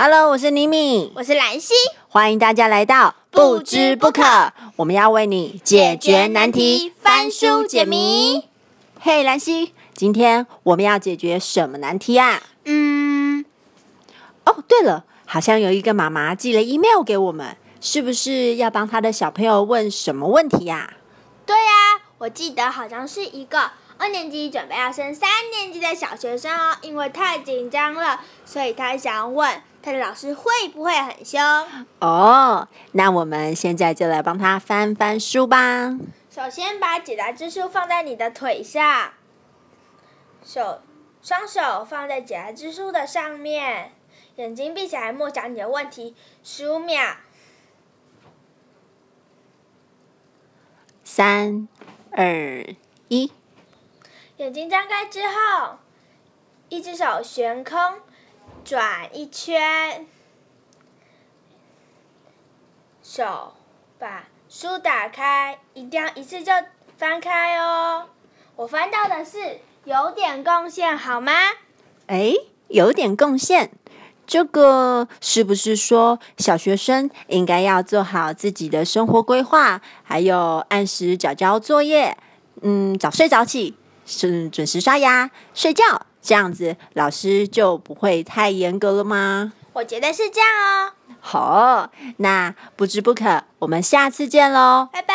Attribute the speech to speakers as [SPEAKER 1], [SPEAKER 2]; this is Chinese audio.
[SPEAKER 1] Hello，我是妮米，
[SPEAKER 2] 我是兰溪，
[SPEAKER 1] 欢迎大家来到
[SPEAKER 2] 不知不可，
[SPEAKER 1] 我们要为你解决难题，翻书解谜。嘿，兰溪，今天我们要解决什么难题啊？
[SPEAKER 2] 嗯，
[SPEAKER 1] 哦，对了，好像有一个妈妈寄了 email 给我们，是不是要帮她的小朋友问什么问题呀、
[SPEAKER 2] 对呀、我记得好像是一个二年级准备要升三年级的小学生哦，因为太紧张了，所以他想问他的老师会不会很凶。
[SPEAKER 1] 哦，那我们现在就来帮他翻翻书吧。
[SPEAKER 2] 首先把解答之书放在你的腿上，手双手放在解答之书的上面，眼睛闭起来，默想你的问题十五秒。
[SPEAKER 1] 三、二、一。
[SPEAKER 2] 眼睛张开之后，一只手悬空转一圈，手把书打开，一定要一次就翻开哦。我翻到的是有点贡献，好吗？
[SPEAKER 1] 哎，有点贡献。这个是不是说小学生应该要做好自己的生活规划，还有按时缴交作业，嗯，早睡早起，是准时刷牙、睡觉，这样子老师就不会太严格了吗？
[SPEAKER 2] 我觉得是这样哦。
[SPEAKER 1] 好，那不知不可，我们下次见喽，
[SPEAKER 2] 拜拜